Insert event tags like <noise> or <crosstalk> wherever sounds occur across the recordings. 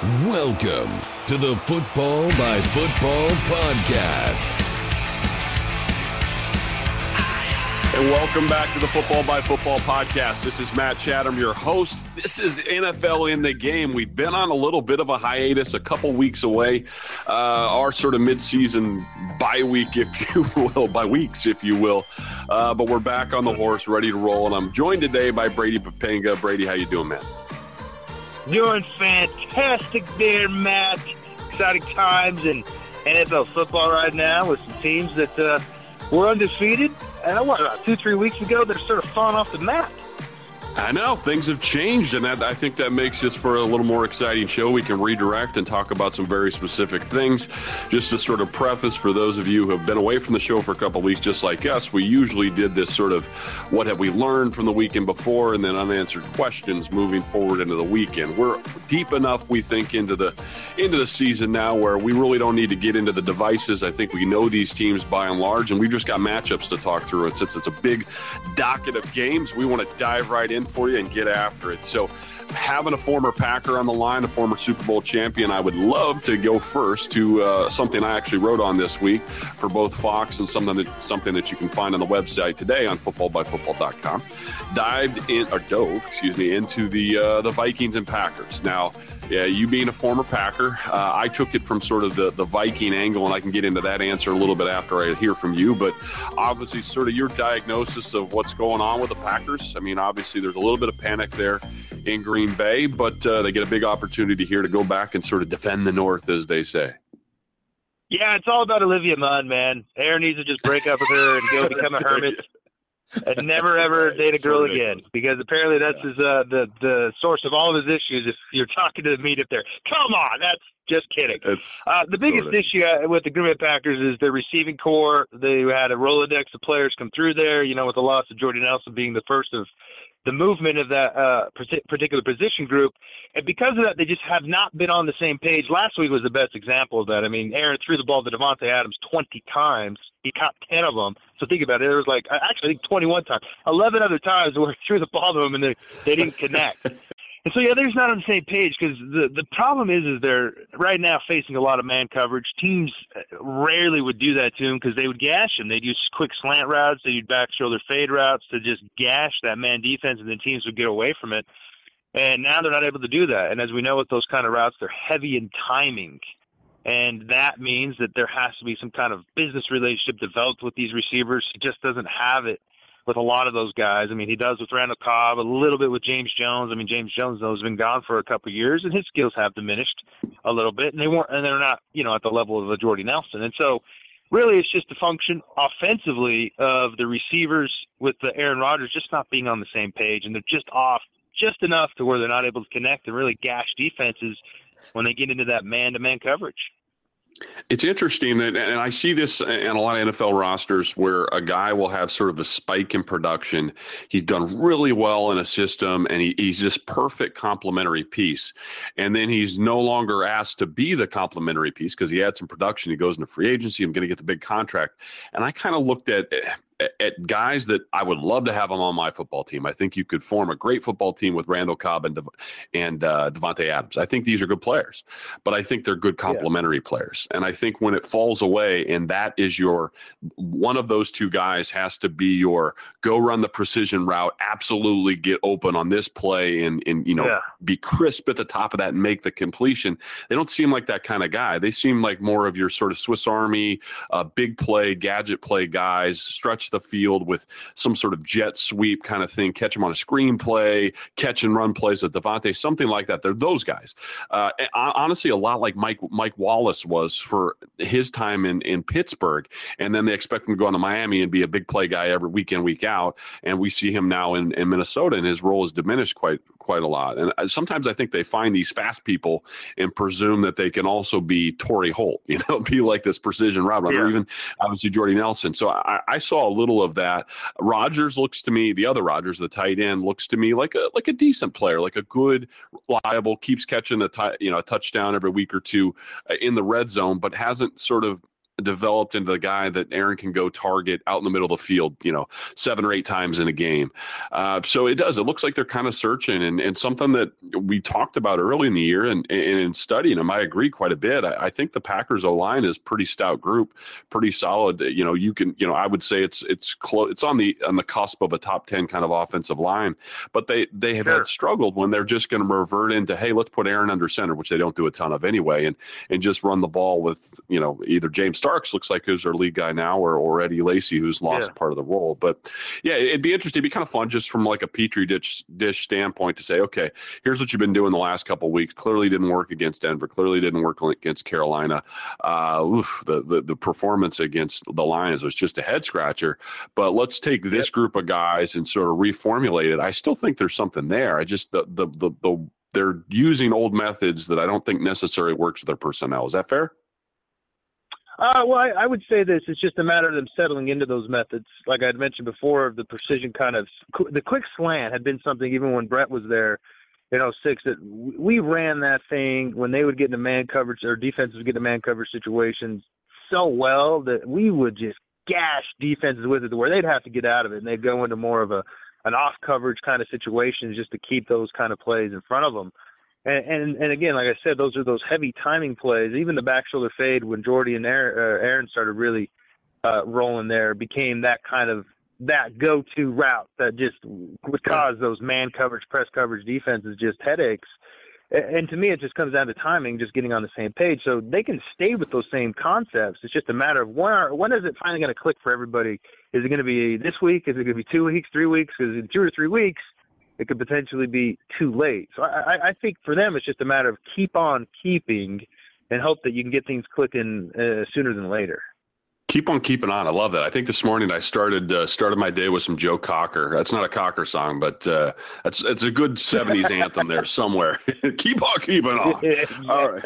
Welcome to the Football by Football podcast. And welcome back to the Football by Football podcast. This is Matt Chatham, your host. This is NFL in the game. We've been on a little bit of a hiatus, a couple weeks away. Uh, our sort of midseason bye week, if <laughs> you will, by weeks, if you will. Uh, but we're back on the horse, ready to roll. And I'm joined today by Brady Poppinga. Brady, how you doing, man? Doing fantastic there, Matt. Exciting times in NFL football right now with some teams that uh, were undefeated. And what, about two, three weeks ago, they're sort of falling off the map. I know things have changed, and that, I think that makes this for a little more exciting show. We can redirect and talk about some very specific things. Just to sort of preface for those of you who have been away from the show for a couple weeks, just like us, we usually did this sort of what have we learned from the weekend before, and then unanswered questions moving forward into the weekend. We're deep enough, we think, into the into the season now where we really don't need to get into the devices. I think we know these teams by and large, and we've just got matchups to talk through. And since it's a big docket of games, we want to dive right in for you and get after it. So, having a former Packer on the line, a former Super Bowl champion, I would love to go first to uh, something I actually wrote on this week for both Fox and something that something that you can find on the website today on footballbyfootball.com. Dived in or dove, excuse me, into the uh, the Vikings and Packers. Now, yeah, you being a former Packer, uh, I took it from sort of the, the Viking angle, and I can get into that answer a little bit after I hear from you. But obviously, sort of your diagnosis of what's going on with the Packers. I mean, obviously, there's a little bit of panic there in Green Bay, but uh, they get a big opportunity here to go back and sort of defend the North, as they say. Yeah, it's all about Olivia Munn, man. Aaron needs to just break up with her and go become a hermit and never ever date a girl again because apparently that's his, uh, the the source of all of his issues. If you're talking to the meet up there, come on, that's just kidding. Uh, the biggest issue uh, with the Green Bay Packers is their receiving corps. They had a rolodex of players come through there. You know, with the loss of Jordy Nelson being the first of the movement of that uh, particular position group. And because of that, they just have not been on the same page. Last week was the best example of that. I mean, Aaron threw the ball to Davante Adams 20 times. He caught 10 of them. So think about it. It was like, actually, I think 21 times. 11 other times where he threw the ball to him and they, they didn't connect. <laughs> And so yeah, they're just not on the same page because the the problem is is they're right now facing a lot of man coverage. Teams uh, rarely would do that to them because they would gash them. They'd use quick slant routes, they'd back shoulder fade routes to just gash that man defense, and then teams would get away from it. And now they're not able to do that. And as we know with those kind of routes, they're heavy in timing. And that means that there has to be some kind of business relationship developed with these receivers. He just doesn't have it with a lot of those guys. I mean, he does with Randall Cobb, a little bit with James Jones. I mean, James Jones though has been gone for a couple of years, and his skills have diminished a little bit, and they weren't, and they're not, you know, at the level of a Jordy Nelson. And so, really, it's just a function offensively of the receivers with the Aaron Rodgers just not being on the same page, and they're just off just enough to where they're not able to connect and really gash defenses when they get into that man-to-man coverage. It's interesting that, and I see this in a lot of NFL rosters where a guy will have sort of a spike in production. He's done really well in a system, and he, he's just perfect complementary piece. And then he's no longer asked to be the complementary piece because he had some production. He goes into free agency. I'm going to get the big contract. And I kind of looked at eh, at guys that I would love to have them on my football team. I think you could form a great football team with Randall Cobb and De- and uh, Davante Adams. I think these are good players, but I think they're good complementary yeah. players. And I think when it falls away, and that is your one of those two guys has to be your go run the precision route, absolutely get open on this play, and and you know yeah. be crisp at the top of that and make the completion. They don't seem like that kind of guy. They seem like more of your sort of Swiss Army, uh, big play, gadget play guys, stretch the field with some sort of jet sweep kind of thing, catch them on a screenplay, catch and run plays at Davante, something like that. They're those guys. Uh, honestly, a lot like Mike Mike Wallace was for his time in, in Pittsburgh, and then they expect him to go on to Miami and be a big play guy every week in week out. And we see him now in, in Minnesota, and his role has diminished quite quite a lot. And uh, sometimes I think they find these fast people and presume that they can also be Torry Holt, <laughs> you know, be like this precision route runner, yeah. even obviously Jordy Nelson. So I, I saw a little of that. Rodgers looks to me, the other Rodgers, the tight end, looks to me like a like a decent player, like a good, reliable, keeps catching a t- you know a touchdown every week or two uh, in the red zone, but hasn't sort of developed into the guy that Aaron can go target out in the middle of the field, you know, seven or eight times in a game. Uh, so it does. It looks like they're kind of searching, and, and something that we talked about early in the year, and, and in studying them, I agree quite a bit. I, I think the Packers O line is pretty stout group, pretty solid. You know, you can, you know, I would say it's it's close. It's on the on the cusp of a top ten kind of offensive line, but they they have sure. had struggled when they're just going to revert into hey, let's put Aaron under center, which they don't do a ton of anyway, and and just run the ball with you know either James Starks looks like who's their lead guy now, or or Eddie Lacy who's lost yeah. part of the role. But yeah, it'd be interesting. It'd be kind of fun just from like a petri dish dish standpoint to say, okay, here's what you've been doing the last couple weeks. Clearly didn't work against Denver. Clearly didn't work against Carolina. Uh, oof, the, the the performance against the Lions was just a head scratcher. But let's take this yep. group of guys and sort of reformulate it. I still think there's something there. I just the the the, the they're using old methods that I don't think necessarily works with their personnel. Is that fair? Uh, well, I, I would say this: it's just a matter of them settling into those methods. Like I'd mentioned before, of the precision kind of the quick slant had been something even when Brett was there in 06 that we ran that thing when they would get into man coverage or defenses would get into man coverage situations so well that we would just gash defenses with it to where they'd have to get out of it and they'd go into more of a an off coverage kind of situation just to keep those kind of plays in front of them. And, and and again, like I said, those are those heavy timing plays. Even the back shoulder fade when Jordy and Aaron uh, started really uh, rolling there became that kind of that go-to route that just would cause those man coverage, press coverage defenses just headaches. And to me, it just comes down to timing, just getting on the same page. So they can stay with those same concepts. It's just a matter of when are, when is it finally going to click for everybody? Is it going to be this week? Is it going to be two weeks, three weeks? Because in two or three weeks, it could potentially be too late. So I, I think for them, it's just a matter of keep on keeping and hope that you can get things clicking uh, sooner than later. Keep on keeping on. I love that. I think this morning I started uh, started my day with some Joe Cocker. That's not a Cocker song, but uh, that's it's a good '70s anthem there somewhere. <laughs> keep on keeping on. <laughs> yeah, All right.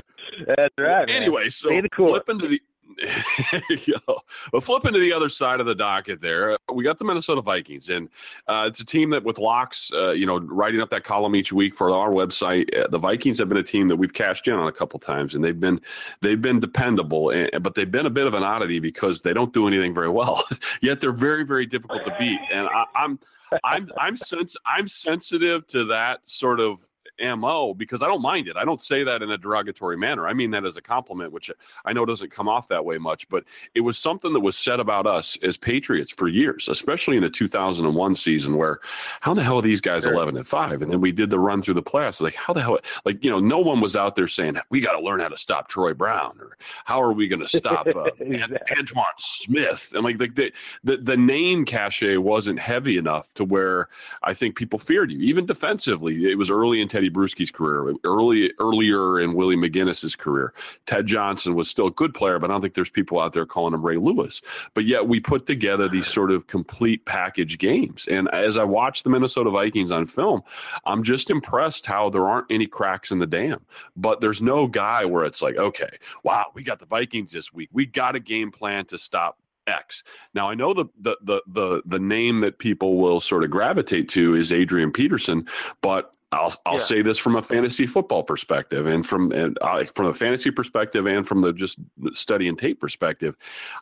That's right. Anyway, man. so flipping to the <laughs> you know, but flipping to the other side of the docket there, we got the Minnesota Vikings, and uh, it's a team that with locks, uh, you know, writing up that column each week for our website. Uh, the Vikings have been a team that we've cashed in on a couple times, and they've been they've been dependable, and, but they've been a bit of an oddity because they don't do anything very well. <laughs> Yet they're very very difficult to beat, and I, I'm I'm I'm sens- I'm sensitive to that sort of mo because I don't mind it. I don't say that in a derogatory manner. I mean that as a compliment, which I know doesn't come off that way much. But it was something that was said about us as Patriots for years, especially in the 2001 season, where how the hell are these guys sure. 11 and five? And then we did the run through the playoffs. Like how the hell? Like you know, no one was out there saying we got to learn how to stop Troy Brown or how are we going to stop uh, <laughs> exactly. Antowain Smith? And like the, the the name cachet wasn't heavy enough to where I think people feared you, even defensively. It was early in Tedy Bruschi's career, early earlier in Willie McGinnis's career. Ted Johnson was still a good player, but I don't think there's people out there calling him Ray Lewis. But yet we put together these sort of complete package games. And as I watch the Minnesota Vikings on film, I'm just impressed how there aren't any cracks in the dam. But there's no guy where it's like, okay, wow, we got the Vikings this week. We got a game plan to stop X. Now I know the the the the the name that people will sort of gravitate to is Adrian Peterson, but I'll I'll yeah. say this from a fantasy football perspective, and from and uh, from a fantasy perspective, and from the just study and tape perspective.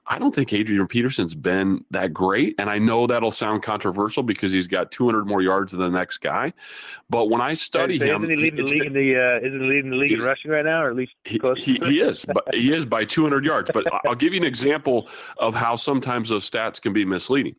I don't think Adrian Peterson's been that great, and I know that'll sound controversial because he's got 200 more yards than the next guy. But when I study so him, isn't he leading the league in the uh, isn't he leading the league in rushing right now, or at least he, he, he is, but he is by 200 yards. But I'll give you an example of how sometimes those stats can be misleading.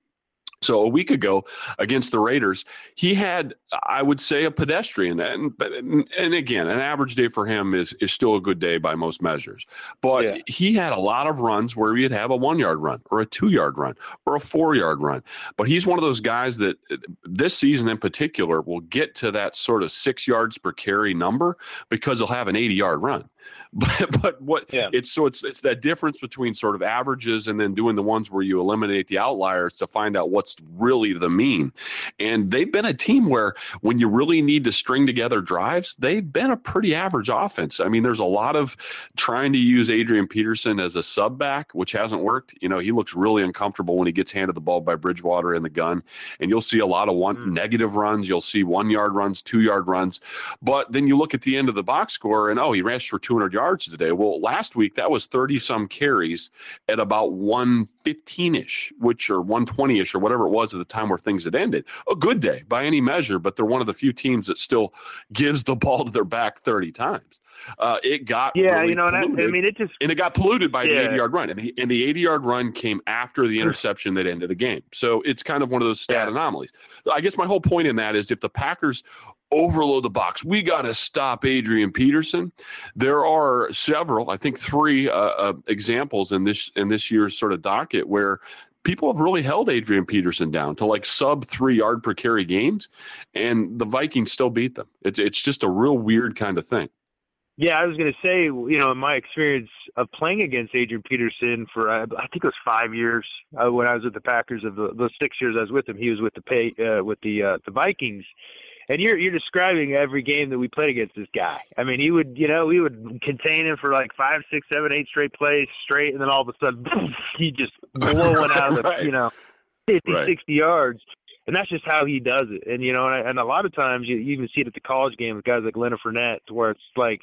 So a week ago against the Raiders, he had, I would say, a pedestrian, and but and again, an average day for him is is still a good day by most measures. But yeah. he had a lot of runs where he'd have a one yard run, or a two yard run, or a four yard run. But he's one of those guys that uh, this season in particular will get to that sort of six yards per carry number because he'll have an eighty yard run. <laughs> But but what yeah. it's so it's it's that difference between sort of averages and then doing the ones where you eliminate the outliers to find out what's really the mean. And they've been a team where when you really need to string together drives, they've been a pretty average offense. I mean, there's a lot of trying to use Adrian Peterson as a sub back, which hasn't worked. You know, he looks really uncomfortable when he gets handed the ball by Bridgewater in the gun. And you'll see a lot of one mm. negative runs. You'll see one yard runs, two yard runs. But then you look at the end of the box score and oh, he rushed for 200 yards yards today. Well, last week that was 30 some carries at about 115 ish, which or 120 ish or whatever it was at the time where things had ended. A good day by any measure, but they're one of the few teams that still gives the <laughs> ball to their back 30 times uh, it got yeah, really you know, and I, I, mean, it just and it got polluted by yeah. the 80 yard run, and the, and the 80 yard run came after the interception that ended the game. So it's kind of one of those stat yeah. anomalies. I guess my whole point in that is if the Packers overload the box. We got to stop Adrian Peterson. There are several, I think three uh, uh, examples in this in this year's sort of docket where people have really held Adrian Peterson down to like sub three yard per carry games, and the Vikings still beat them. It's it's just a real weird kind of thing. Yeah, I was going to say, you know, in my experience of playing against Adrian Peterson for, I think it was five years uh, when I was with the Packers. Of the, those six years I was with him, he was with the pay uh, with the uh, the Vikings. And you're you're describing every game that we played against this guy. I mean, he would, you know, we would contain him for like five, six, seven, eight straight plays straight, and then all of a sudden, <laughs> he just blowing out <laughs> of, right. you know, 50, right. 60 yards and that's just how he does it. And you know, and, I, and a lot of times you, you even see it at the college game with guys like Leonard Fournette, where it's like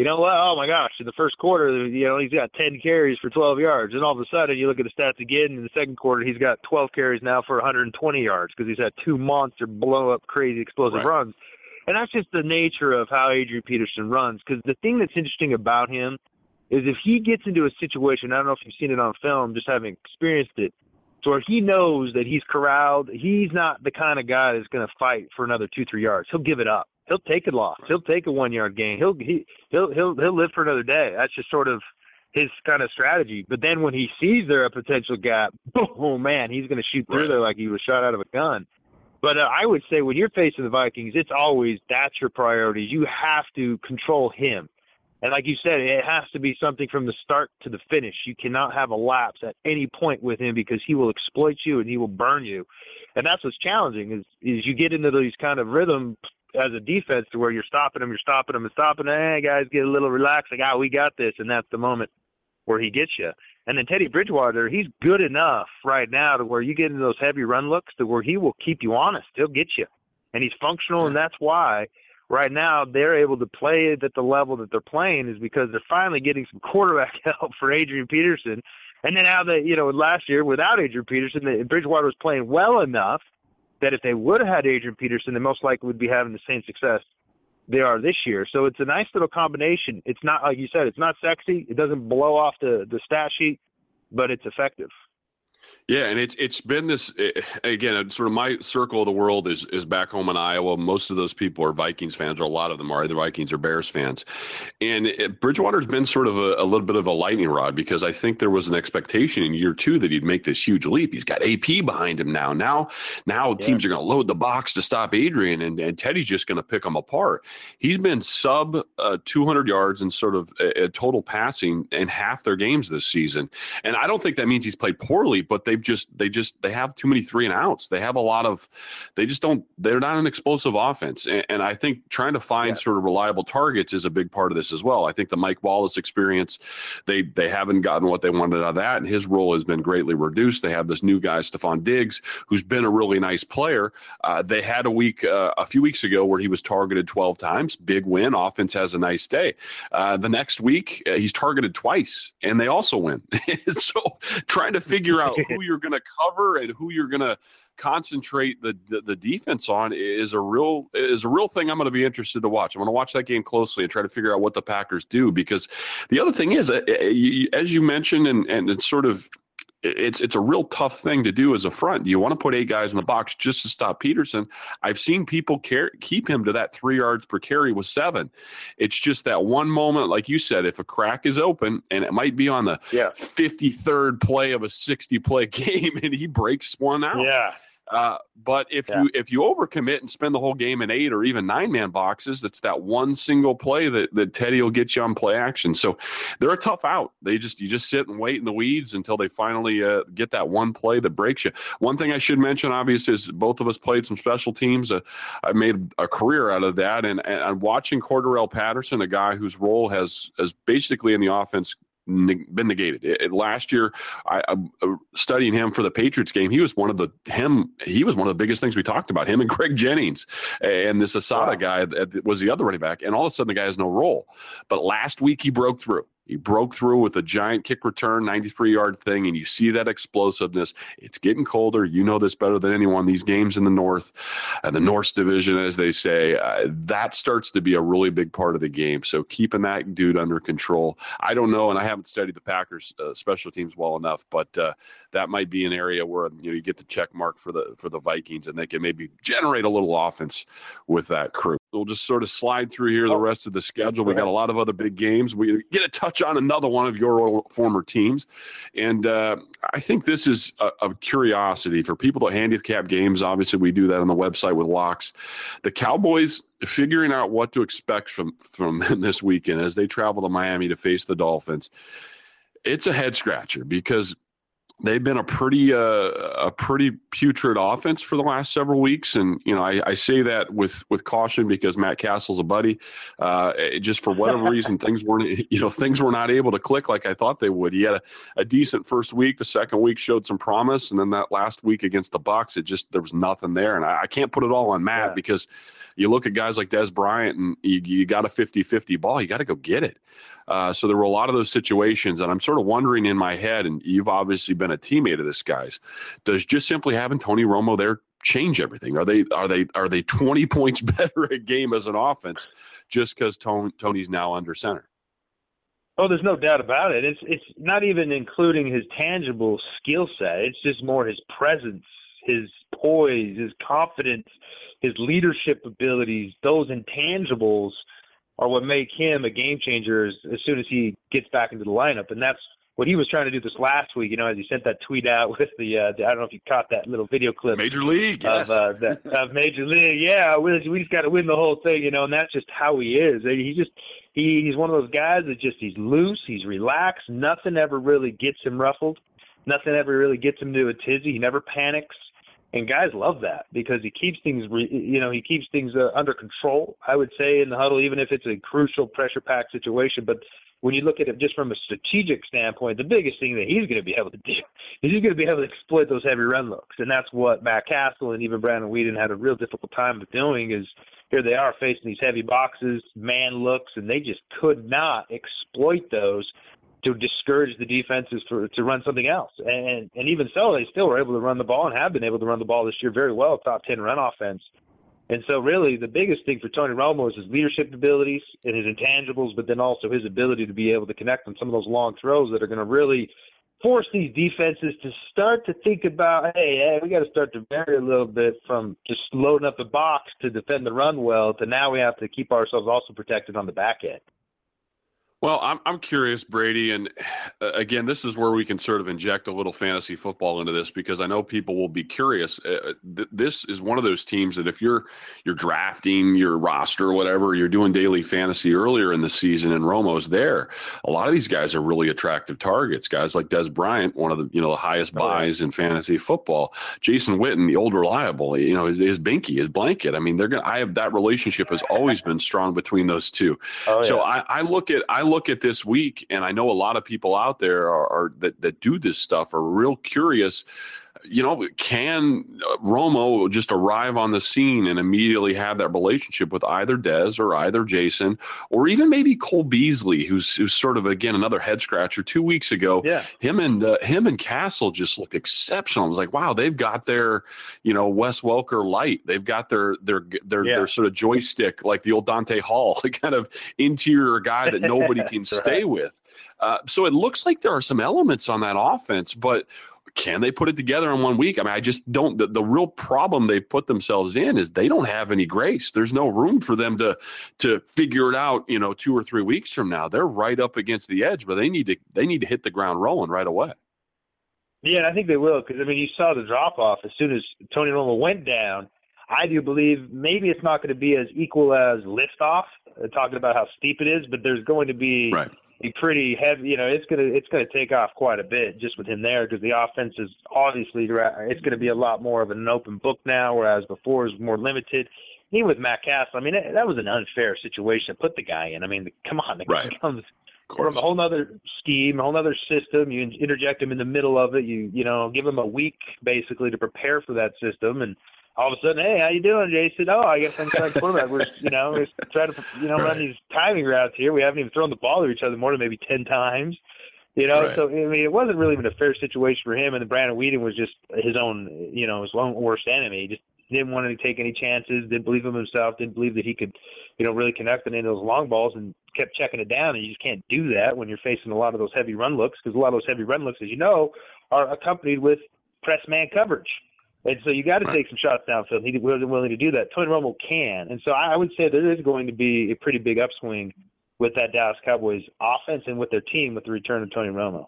you know what? Oh my gosh! In the first quarter, you know he's got 10 carries for 12 yards, and all of a sudden you look at the stats again in the second quarter, he's got 12 carries now for 120 yards because he's had two monster blow up, crazy explosive right. runs, and that's just the nature of how Adrian Peterson runs. Because the thing that's interesting about him is if he gets into a situation, I don't know if you've seen it on film, just having experienced it, so where he knows that he's corralled, he's not the kind of guy that's going to fight for another two, three yards. He'll give it up he'll take a loss. He'll take a one yard gain. He'll he he'll he'll he'll live for another day. That's just sort of his kind of strategy. But then when he sees there a potential gap, <laughs> oh man, he's going to shoot through there like he was shot out of a gun. But uh, I would say when you're facing the Vikings, it's always that's your priority. You have to control him. And like you said, it has to be something from the start to the finish. You cannot have a lapse at any point with him because he will exploit you and he will burn you. And that's what's challenging is is you get into these kind of rhythm as a defense to where you're stopping them, you're stopping them and stopping them. Hey, guys, get a little relaxed. Like, ah, we got this. And that's the moment where he gets you. And then Teddy Bridgewater, he's good enough right now to where you get into those heavy run looks to where he will keep you honest. He'll get you. And he's functional, and that's why right now they're able to play it at the level that they're playing is because they're finally getting some quarterback <laughs> help for Adrian Peterson. And then now that, you know, last year without Adrian Peterson, Bridgewater was playing well enough that if they would have had Adrian Peterson, they most likely would be having the same success they are this year. So it's a nice little combination. It's not like you said, it's not sexy. It doesn't blow off the the stat sheet, but it's effective. Yeah, and it's it's been this eh, again. Sort of my circle of the world is is back home in Iowa. Most of those people are Vikings fans, or a lot of them are either Vikings or Bears fans. And it, Bridgewater's been sort of a, a, little bit of a lightning rod because I think there was an expectation in year two that he'd make this huge leap. He's got AP behind him now. Now, now yeah. teams are going to load the box to stop Adrian, and, and Teddy's just going to pick him apart. He's been sub uh, 200 yards and sort of a, a total passing in half their games this season. And I don't think that means he's played poorly, but they've just they just they have too many three and outs. They have a lot of they just don't they're not an explosive offense. And, and I think trying to find yeah. sort of reliable targets is a big part of this as well. I think the Mike Wallace experience, they they haven't gotten what they wanted out of that, and his role has been greatly reduced. They have this new guy, Stefon Diggs, who's been a really nice player. Uh, they had a week uh, a few weeks ago where he was targeted 12 times, big win. Offense has a nice day. Uh, the next week uh, he's targeted twice, and they also win. <laughs> so trying to figure out who you're going to cover and who you're going to concentrate the, the, the defense on is a real is a real thing I'm going to be interested to watch. I'm going to watch that game closely and try to figure out what the Packers do because the other thing is, uh, uh, as you mentioned, and and it's sort of it's it's a real tough thing to do as a front. You want to put eight guys in the box just to stop Peterson. I've seen people care, keep him to that three yards per carry with seven. It's just that one moment, like you said, if a crack is open and it might be on the yeah. 53rd play of a 60 play <laughs> game and he breaks one out. Yeah. Uh, but if yeah. you if you overcommit and spend the whole game in eight or even nine man boxes, that's that one single play that, that Teddy will get you on play action. So they're a tough out. They just you just sit and wait in the weeds until they finally uh, get that one play that breaks you. One thing I should mention, obviously, is both of us played some special teams. Uh, I made a career out of that, and and watching Cordarrelle Patterson, a guy whose role has has basically in the offense been negated. It, last year, I, I, uh, studying him for the Patriots game, he was one of the him. He was one of the biggest things we talked about. Him and <laughs> Greg Jennings and this Asiata wow. guy that was the other running back, and all of a sudden the guy has no role. But last week he broke through. He broke through with a giant kick return, 93 yard thing, and you see that explosiveness. It's getting colder. You know this better than anyone. These games in the North, and the North Division, as they say, uh, that starts to be a really big part of the game. So keeping that dude under control. I don't know, and I haven't studied the Packers uh, special teams well enough, but uh, that might be an area where you know you get the check mark for the for the Vikings, and they can maybe generate a little offense with that crew. We'll just sort of slide through here the oh. rest of the schedule. We got a lot of other big games. We get a touch on another one of your former teams, and uh, I think this is a, a, curiosity for people that handicap games. Obviously, we do that on the website with locks. The Cowboys figuring out what to expect from from them <laughs> this weekend as they travel to Miami to face the Dolphins. It's a head scratcher because they've been a pretty uh, a pretty putrid offense for the last several weeks, and you know I, I say that with with caution because Matt Cassel's a buddy. Uh, just for whatever reason, <laughs> things weren't <laughs> you know things were not able to click like I thought they would. He had a, a decent first week. The second week showed some promise, and then that last week against the Bucs, it just there was nothing there. And I, I can't put it all on Matt yeah. because you look at guys like Dez Bryant and you, you got a 50 50 ball, you got to go get it. Uh, so there were a lot of those situations. And I'm sort of wondering in my head, and you've obviously been a teammate of this guy's, does just simply having Tony Romo there change everything? Are they are they are they 20 <laughs> points better a game as an offense just because Tony, Tony's now under center? Oh, there's no doubt about it. It's it's not even including his tangible skill set. It's just more his presence, his poise, his confidence, his leadership abilities, those intangibles are what make him a game changer as, as soon as he gets back into the lineup. And that's what he was trying to do this last week. You know, as he sent that tweet out <laughs> with the, uh, the I don't know if you caught that little video clip. Major League, of, yes. uh, the, of Major League. Yeah, we, we just got to win the whole thing, you know, and that's just how he is. He just he, he's one of those guys that just he's loose, he's relaxed. Nothing ever really gets him ruffled. Nothing ever really gets him to a tizzy. He never panics and guys love that because he keeps things, re, you know, he keeps things uh, under control. I would say in the huddle, even if it's a crucial pressure-packed situation. But when you look at it just from a strategic standpoint, the biggest thing that he's going to be able to do <laughs> is he's going to be able to exploit those heavy run looks, and that's what Matt Cassel and even Brandon Weeden had a real difficult time of doing. Is here they are facing these heavy boxes, man looks, and they just could not exploit those to discourage the defenses for to run something else. And and even so, they still were able to run the ball and have been able to run the ball this year very well, top ten run offense. And so, really, the biggest thing for Tony Romo is his leadership abilities and his intangibles, but then also his ability to be able to connect on some of those long throws that are going to really force these defenses to start to think about, hey, hey we got to start to vary a little bit from just loading up the box to defend the run well to now we have to keep ourselves also protected on the back end. Well, I'm I'm curious, Brady, and uh, again, this is where we can sort of inject a little fantasy football into this because I know people will be curious. Uh, th- this is one of those teams that if you're you're drafting your roster or whatever, you're doing daily fantasy earlier in the season, and Romo's there. A lot of these guys are really attractive targets. Guys like Dez Bryant, one of the you know the highest oh, buys in fantasy football. Jason Witten, the old reliable, you know his, his binky, his blanket. I mean, they're gonna. I have that relationship has always been strong between those two. Oh, yeah. So I, I look at I look at this week, and I know a lot of people out there are, are that that do this stuff are real curious you know, can Romo just arrive on the scene and immediately have that relationship with either Dez or either Jason or even maybe Cole Beasley, who's who's sort of again another head scratcher. Two weeks ago, yeah. him and uh, him and Cassel just looked exceptional. I was like, wow, they've got their you know Wes Welker light. They've got their their their yeah. their sort of joystick like the old Dante Hall, <laughs> kind of interior guy that nobody <laughs> can right. stay with. Uh, so it looks like there are some elements on that offense, but can they put it together in one week? I mean, I just don't. The, the real problem they put themselves in is they don't have any grace. There's no room for them to to figure it out. You know, two or three weeks from now, they're right up against the edge, but they need to they need to hit the ground rolling right away. Yeah, I think they will because I mean, you saw the drop off as soon as Tony Romo went down. I do believe maybe it's not going to be as equal as liftoff, uh, talking about how steep it is, but there's going to be right be pretty heavy. You know, it's gonna it's gonna take off quite a bit just with him there because the offense is obviously it's gonna be a lot more of an open book now, whereas before it was more limited. Even with Matt Cassel, I mean that, that was an unfair situation to put the guy in. I mean, come on, the right. guy comes from a whole other scheme, a whole other system. You interject him in the middle of it. You you know give him a week basically to prepare for that system, and all of a sudden, hey, how you doing, Jason? Oh, I guess I'm trying quarterback. We're you know we're trying to you know right. run these timing routes here. We haven't even thrown the ball to each other more than maybe ten times. You know, right. so I mean, it wasn't really even a fair situation for him. And then Brandon Weeden was just his own, you know, his own worst enemy. He just didn't want to take any chances. Didn't believe in himself. Didn't believe that he could, you know, really connect any of those long balls, and kept checking it down. And you just can't do that when you're facing a lot of those heavy run looks, because a lot of those heavy run looks, as you know, are accompanied with press man coverage. And so you got to take some shots downfield. He wasn't willing to do that. Tony Romo can, and so I would say there is going to be a pretty big upswing with that Dallas Cowboys offense and with their team with the return of Tony Romo.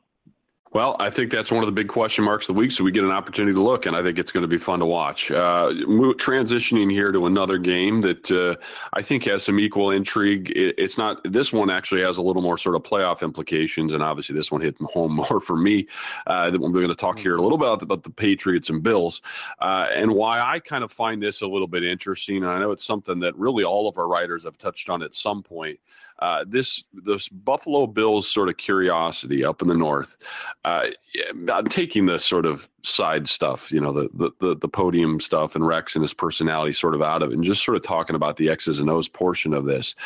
Well, I think that's one of the big question marks of the week, so we get an opportunity to look, and I think it's going to be fun to watch. Uh, transitioning here to another game that uh, I think has some equal intrigue. It, it's not this one actually has a little more sort of playoff implications, and obviously this one hit <laughs> home more for me. Uh, we're going to talk here a little bit about the, about the Patriots and Bills, uh, and why I kind of find this a little bit interesting. And I know it's something that really all of our writers have touched on at some point uh, this this Buffalo Bills sort of curiosity up in the north. Uh, I'm taking the sort of side stuff, you know, the, the, the the podium stuff and Rex and his personality sort of out of it, and just sort of talking about the X's and O's portion of this.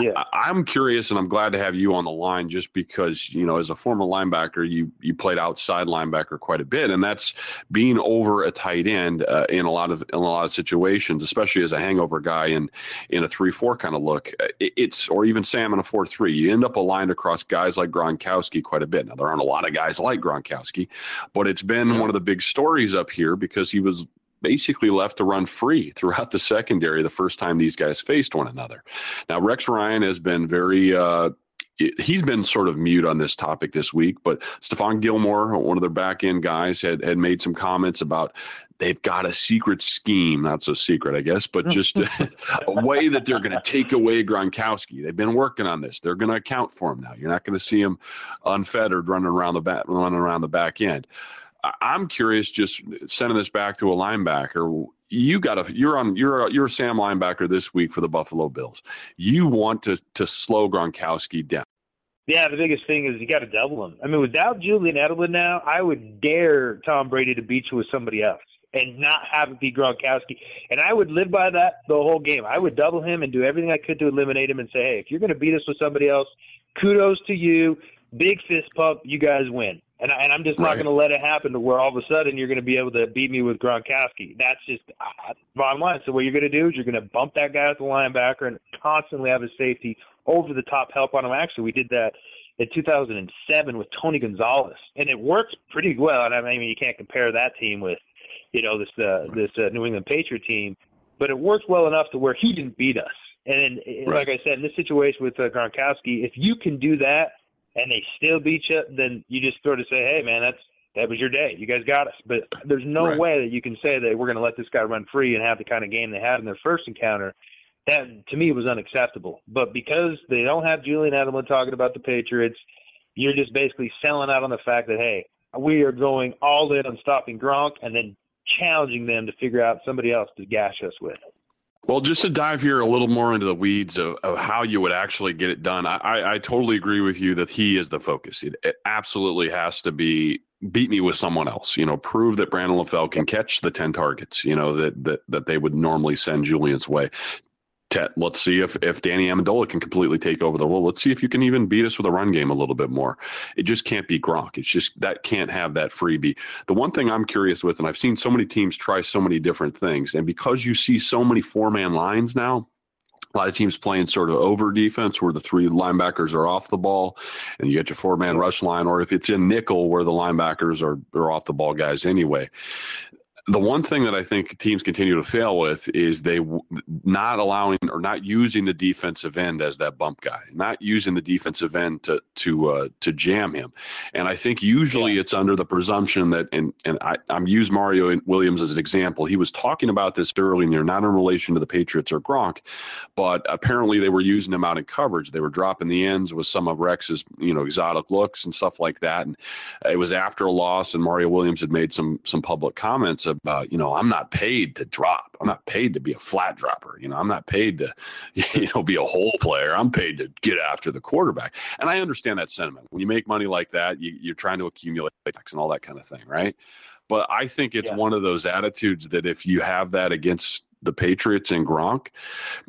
Yeah. I, am curious, and I'm glad to have you on the line, just because you know, as a former linebacker, you you played outside linebacker quite a bit, and that's being over a tight end uh, in a lot of in a lot of situations, especially as a hangover guy in in a three four kind of look. It, it's or even Sam in a four three, you end up aligned across guys like Gronkowski quite a bit. Now there aren't a lot of guys like Gronkowski, but it's been yeah. one of the big stories up here because he was basically left to run free <laughs> throughout the secondary the first time these guys faced one another. Now, Rex Ryan has been very. Uh, he's been sort of mute on this topic this week, but Stephon Gilmore, one of their back end guys, had, had made some comments about they've got a secret scheme, not so secret, I guess, but just a, <laughs> a way that they're going to take away Gronkowski. They've been working on this. They're going to account for him now. You're not going to see him unfettered running around the back, running around the back end. I'm curious, just sending this back to a linebacker. You got a you're on you're a, you're a Sam linebacker this week for the Buffalo Bills. You want to to slow Gronkowski down. Yeah, the biggest thing is you got to double him. I mean, without Julian Edelman now, I would dare Tom Brady to beat you with somebody else and not have it be Gronkowski. And I would live by that the whole game. I would double him and do everything I could to eliminate him and say, hey, if you're going to beat us with somebody else, kudos to you. Big fist pump. You guys win. And, I, and I'm just not going to let it happen to where all of a sudden you're going to be able to beat me with Gronkowski. That's just uh, bottom line. So what you're going to do is you're going to bump that guy at the linebacker and constantly have his safety over the top help on him. Actually, we did that in 2007 with Tony Gonzalez, and it worked pretty well. And I mean, you can't compare that team with, you know, this uh, this uh, New England Patriot team, but it worked well enough to where he didn't beat us. And right. like I said, in this situation with uh, Gronkowski, if you can do that and they still beat you, then you just sort of say, hey, man, that's that was your day. You guys got us. But there's no right. way that you can say that we're going to let this guy run free and have the kind of game they had in their first encounter. That to me was unacceptable. But because they don't have Julian Edelman talking about the Patriots, you're just basically selling out on the fact that hey, we are going all in on stopping Gronk and then challenging them to figure out somebody else to gash us with. Well, just to dive here a little more into the weeds of, of how you would actually get it done, I, I totally agree with you that he is the focus. It, it absolutely has to be beat me with someone else. You know, prove that Brandon LaFell can catch the ten targets. You know that that that they would normally send Julian's way let's see if, if Danny Amendola can completely take over the role. Let's see if you can even beat us with a run game a little bit more. It just can't be Gronk. It's just that can't have that freebie. The one thing I'm curious with, and I've seen so many teams try so many different things, and because you see so many four man lines now, a lot of teams playing sort of over defense where the three linebackers are off the ball and you get your four man rush line, or if it's in nickel where the linebackers are, are off the ball guys anyway the one thing that I think teams continue to fail with is they not allowing or not using the defensive end as that bump guy, not using the defensive end to to uh, to jam him. And I think usually yeah. it's under the presumption that and and I, I'm use Mario Williams as an example. He was talking about this earlier, not in relation to the Patriots or Gronk, but apparently they were using him out in coverage. They were dropping the ends with some of Rex's you know exotic looks and stuff like that. And it was after a loss, and Mario Williams had made some some public comments about, you know, I'm not paid to drop. I'm not paid to be a flat dropper. You know, I'm not paid to, <laughs> you know, be a hole player. I'm paid to get after the quarterback. And I understand that sentiment. When you make money like that, you, you're trying to accumulate and all that kind of thing, right? But I think it's yeah. one of those attitudes that if you have that against the Patriots and Gronk,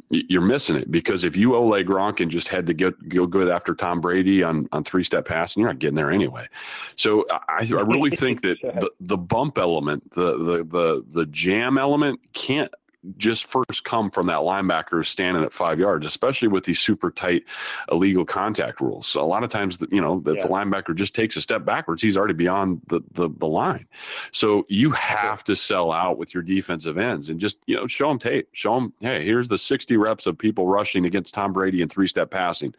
you're missing it because if you Ole Gronk and just had to get go good after Tom Brady on on three step passing, you're not getting there anyway. So I, I really <laughs> think that the, the bump element, the the the the jam element, can't just first come from that linebacker standing at five yards, especially with these super tight illegal contact rules. So a lot of times, you know, if yeah. the linebacker just takes a step backwards, he's already beyond the, the, the line. So you have to sell out with your defensive ends and just, you know, show them tape. Show them, hey, here's the 60 reps of people rushing against Tom Brady and three step passing.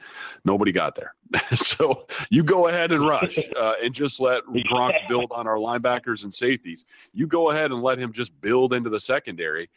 Nobody got there. <laughs> so you go ahead and rush <laughs> uh, and just let Gronk build on our linebackers and safeties. You go ahead and let him just build into the secondary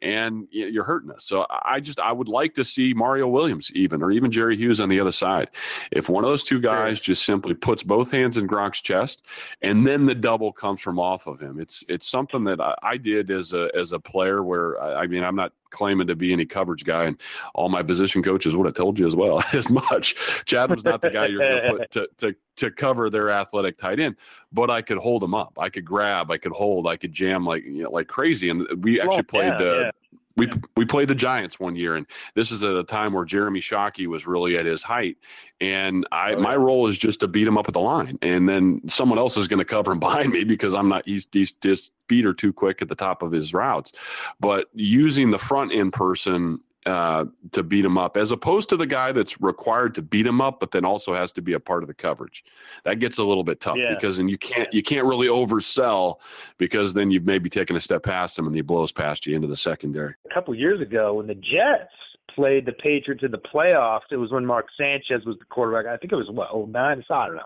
and you're hurting us. So I just I would like to see Mario Williams even or even Jerry Hughes on the other side. If one of those two guys just simply puts both hands in Gronk's chest and then the double comes from off of him, it's it's something that I, I did as a as a player where I, I mean I'm not claiming to be any coverage guy, and all my position coaches would have told you as well <laughs> as much. Chatham's not the guy you're going to put <laughs> to, to to cover their athletic tight end, but I could hold him up. I could grab, I could hold, I could jam like you know like crazy. And we actually played. uh, yeah. We, we played the Giants one year, and this is at a time where Jeremy Shockey was really at his height. And I, oh, my role is just to beat him up at the line, and then someone else is going to cover him <laughs> behind me because I'm not. He's, he's just feet are too quick at the top of his routes. But using the front end person uh, to beat him up, as opposed to the guy that's required to beat him up, but then also has to be a part of the coverage. That gets a little bit tough yeah. because then you can't you can't really oversell because then you've maybe taken a step past him and he blows past you into the secondary. A couple years ago, when the Jets played the Patriots in the playoffs, it was when Mark Sanchez was the quarterback. I think it was what oh nine, I don't know.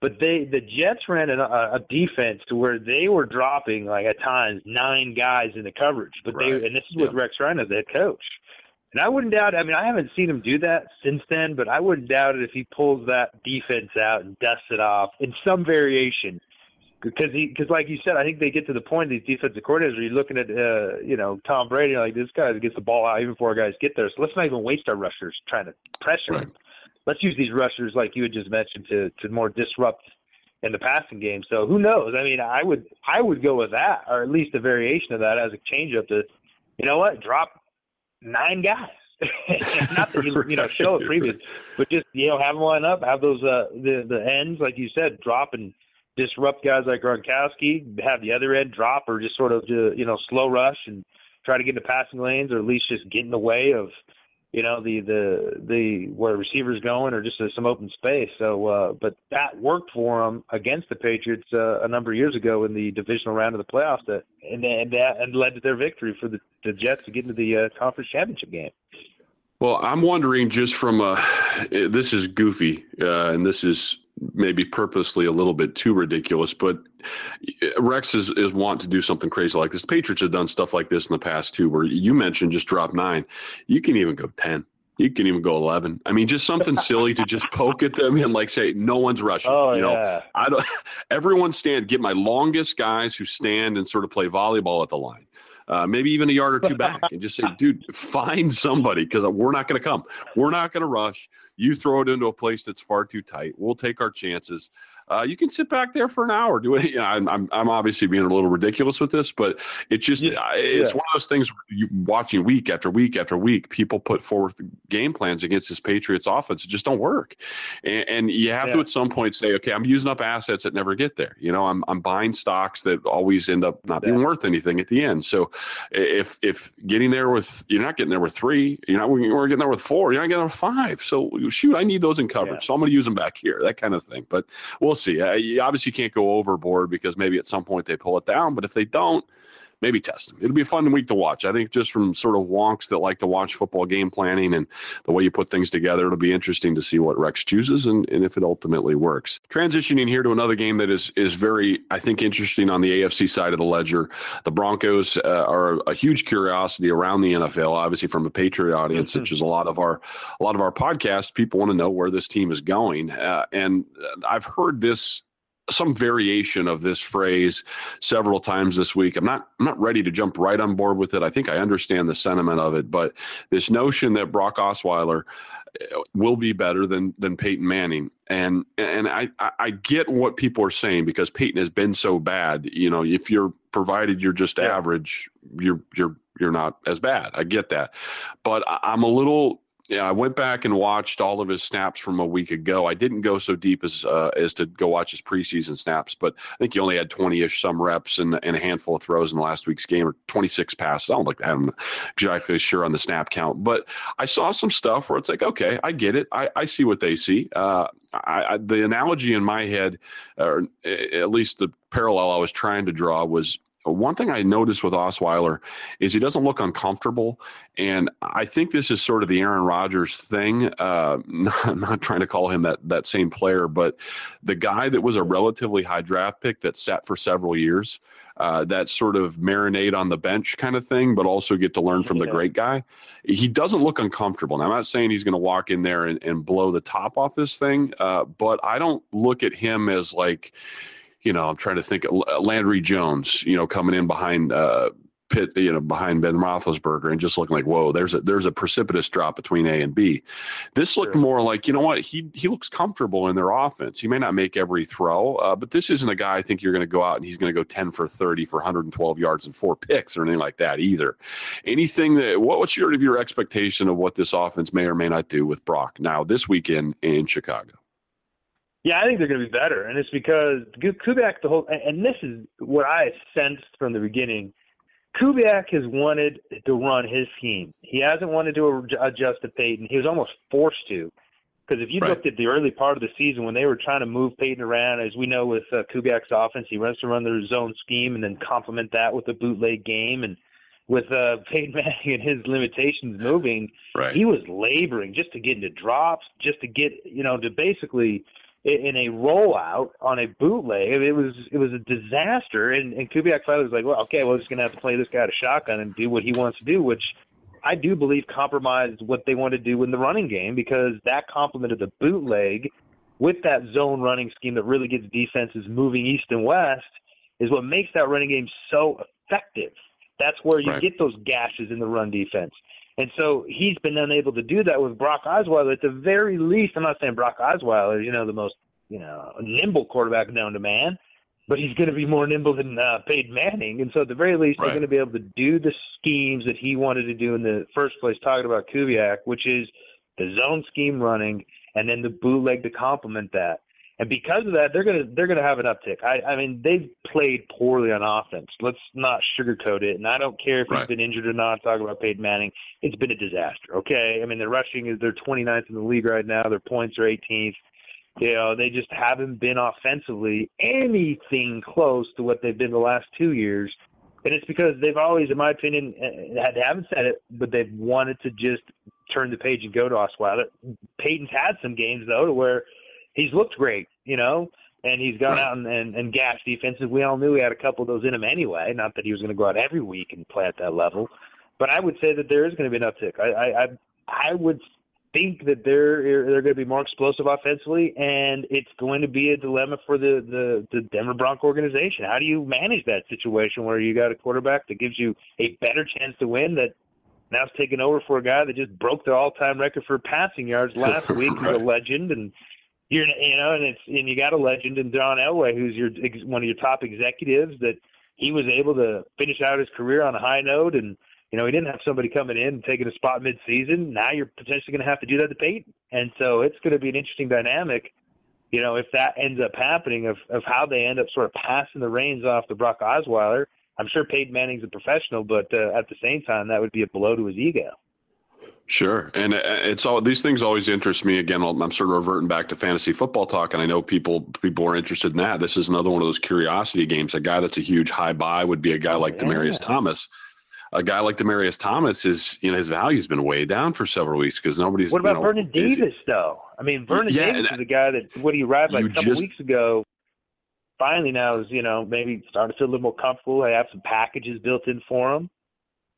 But they the Jets ran a, a defense to where they were dropping like at times nine guys in the coverage. But right. they and this is with Rex Ryan as the head coach. And I wouldn't doubt. It, I mean, I haven't seen him do that since then, but I wouldn't doubt it if he pulls that defense out and dusts it off in some variation. Because he, because like you said, I think they get to the point these defensive coordinators. Where you're looking at, uh, you know, Tom Brady, like this guy gets the ball out even before guys get there. So let's not even waste our rushers trying to pressure right. him let's use these rushers like you had just mentioned to to more disrupt in the passing game. So who knows? I mean, I would I would go with that, or at least a variation of that as a changeup. To you know what, drop nine guys. <laughs> Not that you you know show it <laughs> previous, but just you know have them line up, have those uh the the ends like you said, drop and disrupt guys like Gronkowski, have the other end drop or just sort of you know slow rush and try to get into passing lanes or at least just get in the way of you know the the the where receivers going or just some open space. So, uh, but that worked for them against the Patriots uh, a number of years ago in the divisional round of the playoffs. That and, and that and led to their victory for the, the Jets to get into the uh, conference championship game. Well, I'm wondering just from a this is goofy uh, and this is maybe purposely a little bit too ridiculous, but Rex is, is want to do something crazy like this. Patriots have done stuff like this in the past too, where you mentioned just drop nine. You can even go 10. You can even go 11. I mean, just something silly to just poke at them and like say, no one's rushing. Oh, you know, yeah. I don't, <laughs> everyone stand, get my longest guys who stand and sort of play volleyball at the line. Uh, maybe even a yard or two back, and just say, dude, find somebody because we're not going to come. We're not going to rush. You throw it into a place that's far too tight. We'll take our chances uh, you can sit back there for an hour. Do it. You know, I'm, I'm, I'm obviously being a little ridiculous with this, but it just yeah, it's yeah. one of those things. You watching week after week after week, people put forth game plans against this Patriots offense. It just don't work, and, and you have yeah. to at some point say, okay, I'm using up assets that never get there. You know, I'm I'm buying stocks that always end up not being worth anything at the end. So if if getting there with you're not getting there with three, you're not we're getting there with four, you're not getting there with five. So shoot, I need those in coverage, so I'm going to use them back here. That kind of thing. But we'll we'll see. Uh, you obviously can't go overboard because maybe at some point they pull it down. But if they don't, maybe test them. It'll be a fun week to watch. I think just from sort of wonks that like to watch football game planning and the way you put things together, it'll be interesting to see what Rex chooses and, and if it ultimately works. Transitioning here to another game that is is very, I think, interesting on the AFC side of the ledger. The Broncos uh, are a huge curiosity around the NFL, obviously from a Patriot audience, mm-hmm. which is a lot of our a lot of our podcasts. People want to know where this team is going, uh, and I've heard this some variation of this phrase several times this week. I'm not I'm not ready to jump right on board with it. I think I understand the sentiment of it, but this notion that Brock Osweiler uh, will be better than than Peyton Manning, and and I I get what people are saying because Peyton has been so bad. You know, if you're provided you're just yeah. average, you're you're you're not as bad. I get that, but I'm a little yeah, I went back and watched all of his snaps from a week ago. I didn't go so deep as uh, as to go watch his preseason snaps, but I think he only had 20-ish some reps and, and a handful of throws in the last week's game, or 26 passes. I don't like I'm exactly sure on the snap count, but I saw some stuff where it's like, okay, I get it. I, I see what they see. Uh, I, I, the analogy in my head, or at least the parallel I was trying to draw, was one thing I noticed with Osweiler is he doesn't look uncomfortable, and I think this is sort of the Aaron Rodgers thing. Uh, not, <laughs> I'm not trying to call him that that same player, but the guy that was a relatively high draft pick that sat for several years, uh, that sort of marinate on the bench kind of thing, but also get to learn from yeah. the great guy. He doesn't look uncomfortable. Now, I'm not saying he's going to walk in there and, and blow the top off this thing, uh, but I don't look at him as like you know, I'm trying to think of Landry Jones, you know, coming in behind uh, Pitt, you know, behind Ben Roethlisberger, and just looking like, whoa, there's a there's a precipitous drop between A and B. This looked sure. more like, you know what, he he looks comfortable in their offense. He may not make every throw, uh, but this isn't a guy I think you're going to go out and he's going to go 10 for 30 for 112 yards and four picks or anything like that either. Anything that what, what's your your expectation of what this offense may or may not do with Brock now this weekend in Chicago? Yeah, I think they're going to be better, and it's because Kubiak the whole and this is what I sensed from the beginning. Kubiak has wanted to run his scheme. He hasn't wanted to adjust to Peyton. He was almost forced to, because if you right. looked at the early part of the season when they were trying to move Peyton around, as we know with uh, Kubiak's offense, he runs to run their zone scheme and then complement that with a bootleg game and with uh, <laughs> Peyton Manning and his limitations moving, right. he was laboring just to get into drops, just to get you know to basically in a rollout on a bootleg. It was it was a disaster, and and Kubiak finally was like, well, okay, well, we're just gonna have to play this guy to shotgun and do what he wants to do, which I do believe compromised what they want to do in the running game because that complemented the bootleg with that zone running scheme that really gets defenses moving east and west is what makes that running game so effective. That's where you right. get those gashes in the run defense. And so he's been unable to do that with Brock Osweiler. At the very least, I'm not saying Brock Osweiler, is, you know, the most you know nimble quarterback known to man, but he's going to be more nimble than uh, Peyton Manning. And so at the very least, right. they're going to be able to do the schemes that he wanted to do in the first place. Talking about Kubiak, which is the zone scheme running, and then the bootleg to complement that. And because of that, they're gonna they're gonna have an uptick. I, I mean, they've played poorly on offense. Let's not sugarcoat it. And I don't care if right. he's been injured or not. Talking about Peyton Manning, it's been a disaster. Okay, I mean, the rushing is they're 29th in the league right now. Their points are 18th. You know, they just haven't been offensively anything close to what they've been the last two years. And it's because they've always, in my opinion, uh, they haven't said it, but they've wanted to just turn the page and go to Osweiler. Peyton's had some games though to where he's looked great, you know, and he's gone out and, and, and gashed defenses. We all knew he had a couple of those in him anyway. Not that he was going to go out every week and play at that level, but I would say that there is going to be an uptick. I I I, I would think that they're they're going to be more explosive offensively, and it's going to be a dilemma for the the the Denver Bronco organization. How do you manage that situation where you got a quarterback that gives you a better chance to win that now it's taking over for a guy that just broke the all-time record for passing yards <laughs> last week. right. He's a legend, and you're you know, and it's and you got a legend in John Elway, who's your one of your top executives. That he was able to finish out his career on a high note, and you know he didn't have somebody coming in and taking a spot mid-season. Now you're potentially going to have to do that to Peyton, and so it's going to be an interesting dynamic. You know, if that ends up happening, of of how they end up sort of passing the reins off to Brock Osweiler. I'm sure Peyton Manning's a professional, but uh, at the same time, that would be a blow to his ego. Sure, and uh, it's all these things always interest me. Again, I'm sort of reverting back to fantasy football talk, and I know people people are interested in that. This is another one of those curiosity games. A guy that's a huge high buy would be a guy like yeah. Demaryius Thomas. A guy like Demaryius Thomas is, you know, his value's been way down for several weeks because nobody's. What about you know, Vernon Davis though? I mean, Vernon yeah, Davis is a guy that what he arrived like a couple just, weeks ago. Finally, now is you know maybe starting to feel a little more comfortable. They have some packages built in for him.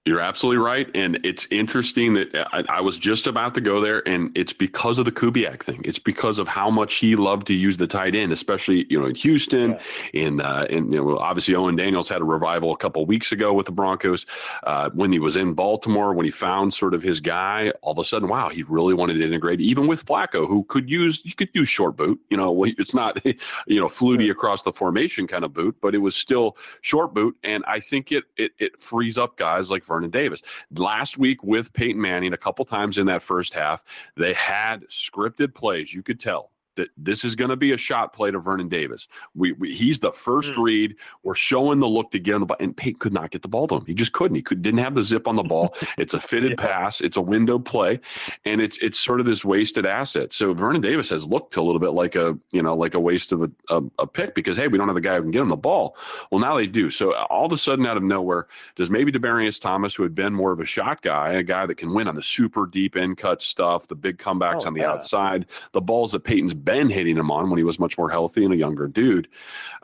You're absolutely right, and it's interesting that I, I, was just about to go there, and it's because of the Kubiak thing. It's because of how much he loved to use the tight end, especially you know in Houston, yeah. in uh, and you know obviously Owen Daniels had a revival a couple weeks ago with the Broncos. Uh, when he was in Baltimore, when he found sort of his guy, all of a sudden, wow, he really wanted to integrate, even with Flacco, who could use you could use short boot. You know, it's not <laughs> you know fluty across the formation kind of boot, but it was still short boot, and I think it it, it frees up guys like. Vernon Davis. Last week with Peyton Manning, a couple times in that first half, they had scripted plays. You could tell that this is going to be a shot play to Vernon Davis. We, we he's the first mm. read. We're showing the look to get on the ball, and Peyton could not get the ball to him. He just couldn't. He could didn't have the zip on the ball. <laughs> It's a fitted yeah. pass. It's a window play, and it's it's sort of this wasted asset. So Vernon Davis has looked a little bit like a you know like a waste of a, a, a pick because hey we don't have the guy who can get him the ball. Well now they do. So all of a sudden out of nowhere does maybe Demaryius Thomas who had been more of a shot guy, a guy that can win on the super deep end cut stuff, the big comebacks oh, on the yeah. outside, the balls that Peyton's been hitting him on when he was much more healthy and a younger dude.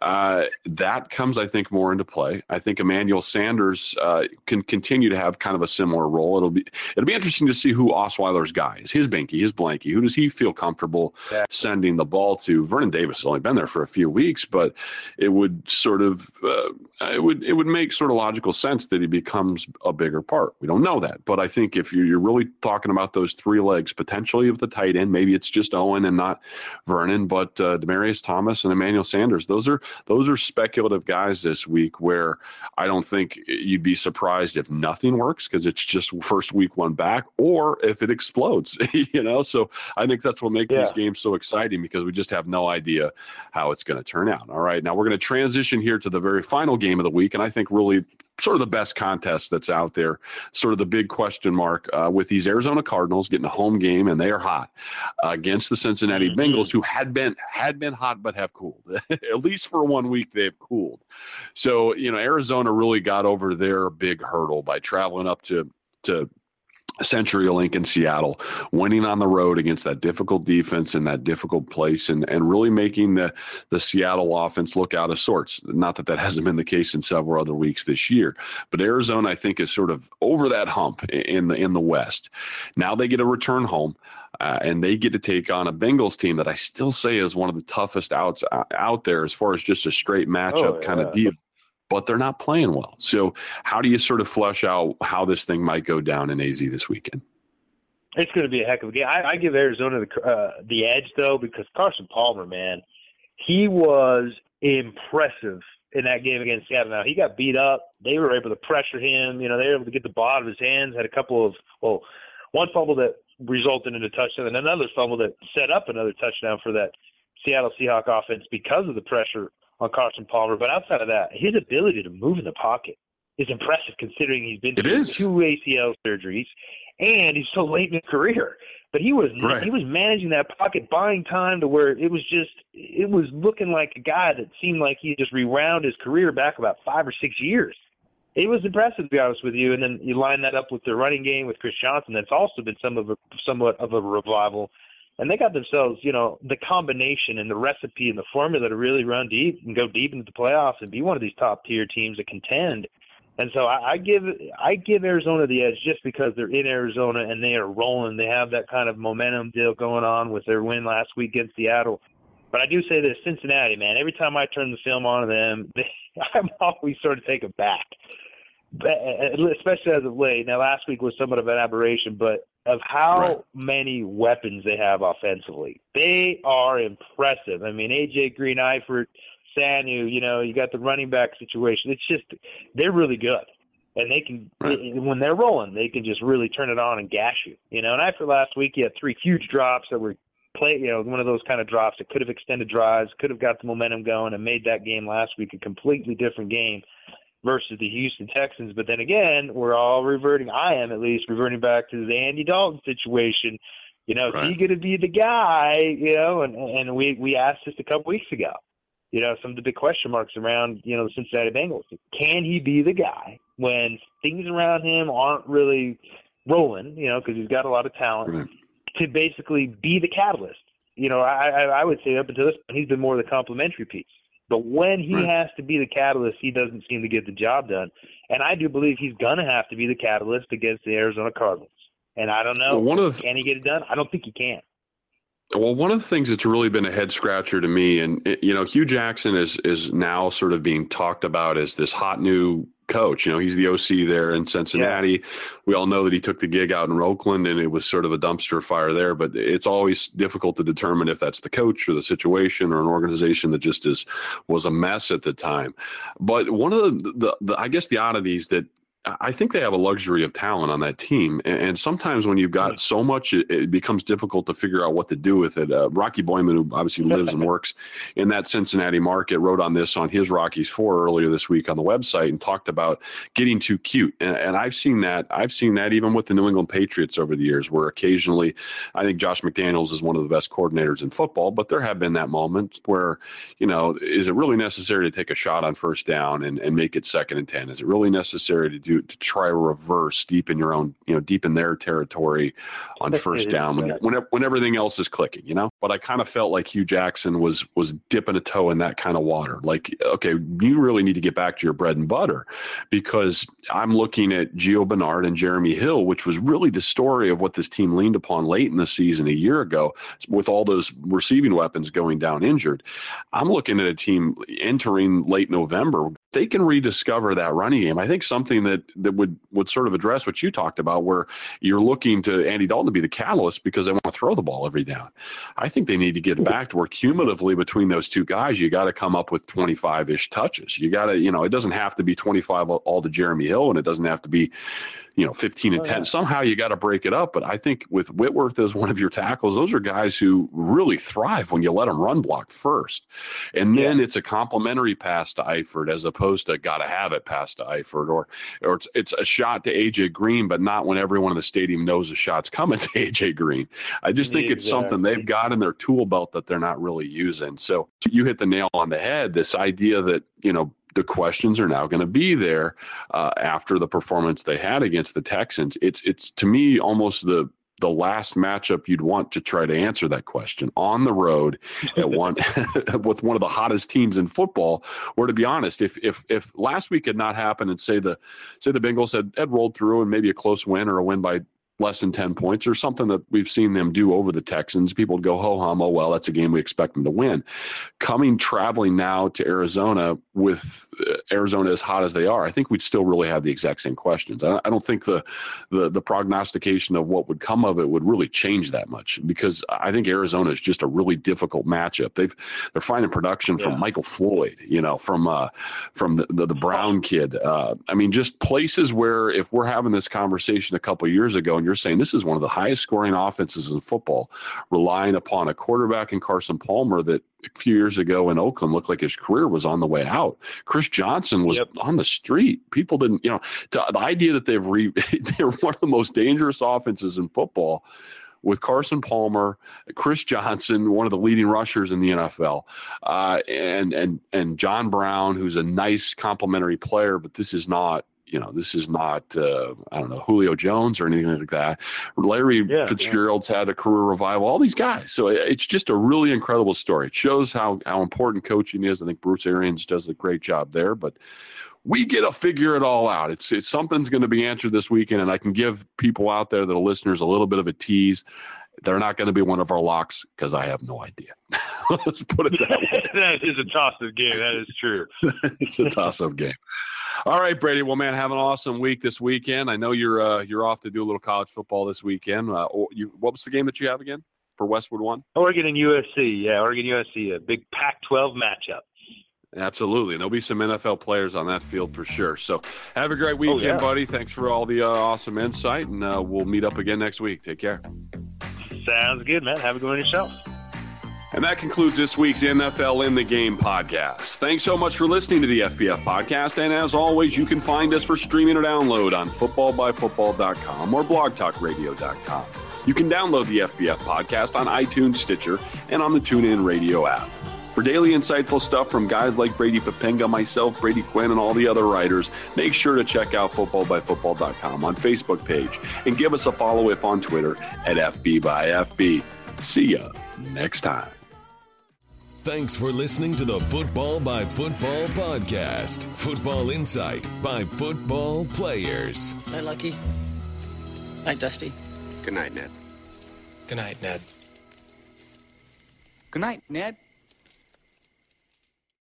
Uh, that comes, I think, more into play. I think Emmanuel Sanders uh, can continue to have kind of a similar role. It'll be it'll be interesting to see who Osweiler's guy is. His Binky, his Blanky. Who does he feel comfortable sending the ball to? Vernon Davis has only been there for a few weeks, but it would sort of uh, it would it would make sort of logical sense that he becomes a bigger part. We don't know that, but I think if you're really talking about those three legs potentially of the tight end, maybe it's just Owen and not Vernon, but uh, Demaryius Thomas and Emmanuel Sanders, those are those are speculative guys this week. Where I don't think you'd be surprised if nothing works because it's just first week one back, or if it explodes. <laughs> you know, so I think that's what makes yeah. these games so exciting because we just have no idea how it's going to turn out. All right, now we're going to transition here to the very final game of the week, and I think really sort of the best contest that's out there. Sort of the big question mark uh, with these Arizona Cardinals getting a home game and they are hot uh, against the Cincinnati mm-hmm. Bengals, who had been had been hot but have cooled. <laughs> At least for one week, they've cooled. So you know, Arizona really got over their big hurdle by traveling up to to CenturyLink in Seattle, winning on the road against that difficult defense in that difficult place, and and really making the the Seattle offense look out of sorts. Not that that hasn't been the case in several other weeks this year, but Arizona I think is sort of over that hump in the in the West. Now they get a return home. Uh, and they get to take on a Bengals team that I still say is one of the toughest outs uh, out there as far as just a straight matchup oh, yeah. kind of deal but they're not playing well. So, how do you sort of flesh out how this thing might go down in AZ this weekend? It's going to be a heck of a game. I, I give Arizona the uh, the edge though because Carson Palmer, man, he was impressive in that game against Seattle. Now he got beat up. They were able to pressure him. You know, they were able to get the ball out of his hands. Had a couple of well, one fumble that resulted in a touchdown, and another fumble that set up another touchdown for that Seattle Seahawk offense because of the pressure on Carson Palmer. But outside of that, his ability to move in the pocket is impressive considering he's been through two ACL surgeries and he's so late in his career. But he was right. he was managing that pocket, buying time to where it was just it was looking like a guy that seemed like he just rewound his career back about five or six years. It was impressive to be honest with you, and then you line that up with the running game with Chris Johnson. That's also been some of a somewhat of a revival and they got themselves, you know, the combination and the recipe and the formula to really run deep and go deep into the playoffs and be one of these top tier teams that contend. And so I, I give I give Arizona the edge just because they're in Arizona and they are rolling. They have that kind of momentum deal going on with their win last week against Seattle. But I do say this, Cincinnati, man. Every time I turn the film on to them, they, <laughs> I'm always sort of taken back, Uh, especially as of late. Now, last week was somewhat of an aberration, but of how right. many weapons they have offensively. They are impressive. I mean, AJ Green, Eifert, Sanu, you know, you got the running back situation. It's just they're really good. And they can right. when they're rolling, they can just really turn it on and gash you. You know, and after last week you had three huge drops that were play you know, one of those kind of drops that could have extended drives, could have got the momentum going and made that game last week a completely different game versus the Houston Texans. But then again, we're all reverting. I am at least reverting back to the Andy Dalton situation. You know, right. is he going to be the guy? You know, and and we we asked this a couple weeks ago. You know, some of the big question marks around you know the Cincinnati Bengals. Can he be the guy when things around him aren't really rolling? You know, because he's got a lot of talent right. to basically be the catalyst. You know, I, I I would say up until this point, he's been more the complementary piece But when he right. has to be the catalyst, he doesn't seem to get the job done. And I do believe he's going to have to be the catalyst against the Arizona Cardinals. And I don't know. Well, one of the, can he get it done? I don't think he can. Well, one of the things that's really been a head scratcher to me, and eh, you know, Hue Jackson is is now sort of being talked about as this hot new coach. You know, he's the OC there in Cincinnati. Yeah. We all know that he took the gig out in Oakland, and it was sort of a dumpster fire there. But it's always difficult to determine if that's the coach or the situation or an organization that just is was a mess at the time. But one of the, the, the I guess the oddities that I think they have a luxury of talent on that team, and sometimes when you've got so much, it, becomes difficult to figure out what to do with it. Uh, Rocky Boiman, who obviously lives and <laughs> works in that Cincinnati market, wrote on this on his Rockies Four earlier this week on the website and talked about getting too cute. And, and I've seen that. I've seen that even with the New England Patriots over the years, where occasionally, I think Josh McDaniels is one of the best coordinators in football, but there have been that moment where, you know, is it really necessary to take a shot on first down and, and make it second and ten? Is it really necessary to do to, to try to reverse deep in your own, you know, deep in their territory on first down when, when, when everything else is clicking, you know. But I kind of felt like Hue Jackson was was dipping a toe in that kind of water. Like, okay, you really need to get back to your bread and butter, because I'm looking at Gio Bernard and Jeremy Hill, which was really the story of what this team leaned upon late in the season a year ago, with all those receiving weapons going down injured. I'm looking at a team entering late November they can rediscover that running game. I think something that that would would sort of address what you talked about, where you're looking to Andy Dalton to be the catalyst because they want to throw the ball every down. I think they need to get back to where cumulatively between those two guys, you got to come up with 25 ish touches. You got to, you know, it doesn't have to be 25 all to Jeremy Hill, and it doesn't have to be you know 15 and oh, 10 yeah. somehow you got to break it up but i think with whitworth as one of your tackles those are guys who really thrive when you let them run block first and then yeah. it's a complimentary pass to eifert as opposed to gotta have it pass to eifert or or it's, it's a shot to aj green but not when everyone in the stadium knows a shot's coming to <laughs> aj green i just think exactly. it's something they've got in their tool belt that they're not really using so you hit the nail on the head this idea that you know the questions are now going to be there uh, after the performance they had against the Texans. It's it's to me almost the the last matchup you'd want to try to answer that question on the road at <laughs> one <laughs> with one of the hottest teams in football. Or to be honest, if if if last week had not happened and say the say the Bengals had, had rolled through and maybe a close win or a win by less than 10 points or something that we've seen them do over the Texans. People would go, ho hum, oh, well, that's a game we expect them to win. Coming traveling now to Arizona with uh, Arizona as hot as they are, I think we'd still really have the exact same questions. I, I don't think the, the, the prognostication of what would come of it would really change that much because I think Arizona is just a really difficult matchup. They've, they're finding production yeah. from Michael Floyd, you know, from, uh, from the, the, the Brown kid. Uh, I mean, just places where if we're having this conversation a couple years ago and you're saying this is one of the highest scoring offenses in football, relying upon a quarterback in Carson Palmer that a few years ago in Oakland looked like his career was on the way out. Chris Johnson was yep. on the street. People didn't, you know, to, the idea that they've re, <laughs> they're one of the most dangerous offenses in football with Carson Palmer, Chris Johnson, one of the leading rushers in the NFL, uh, and and and John Brown, who's a nice complementary player, but this is not you know, this is not, uh, I don't know, Julio Jones or anything like that. Larry yeah, Fitzgerald's yeah. had a career revival, all these guys. So it's just a really incredible story. It shows how, how important coaching is. I think Bruce Arians does a great job there, but we get to figure it all out. It's, it's something's going to be answered this weekend, and I can give people out there that are listeners a little bit of a tease. They're not going to be one of our locks because I have no idea. <laughs> Let's put it that way. <laughs> that is a toss-up game. That is true. <laughs> it's a toss-up game. All right, Brady. Well, man, have an awesome week this weekend. I know you're uh, you're off to do a little college football this weekend. Uh, you, what was the game that you have again for Westwood One? Oregon and USC. Yeah, Oregon USC, a big Pac-12 matchup. Absolutely. And there'll be some NFL players on that field for sure. So have a great weekend, oh, yeah. buddy. Thanks for all the uh, awesome insight, and uh, we'll meet up again next week. Take care. Sounds good, man. Have a good one yourself. And that concludes this week's NFL in the Game podcast. Thanks so much for listening to the FBF podcast. And as always, you can find us for streaming or download on footballbyfootball.com or blogtalkradio.com. You can download the FBF podcast on iTunes, Stitcher, and on the TuneIn Radio app. For daily insightful stuff from guys like Brady Poppinga, myself, Brady Quinn, and all the other writers, make sure to check out footballbyfootball.com on Facebook page and give us a follow if on Twitter at FB by FB. See ya next time. Thanks for listening to the Football by Football podcast. Football insight by football players. Night, Lucky. Night, Dusty. Good night, Ned. Good night, Ned. Good night, Ned.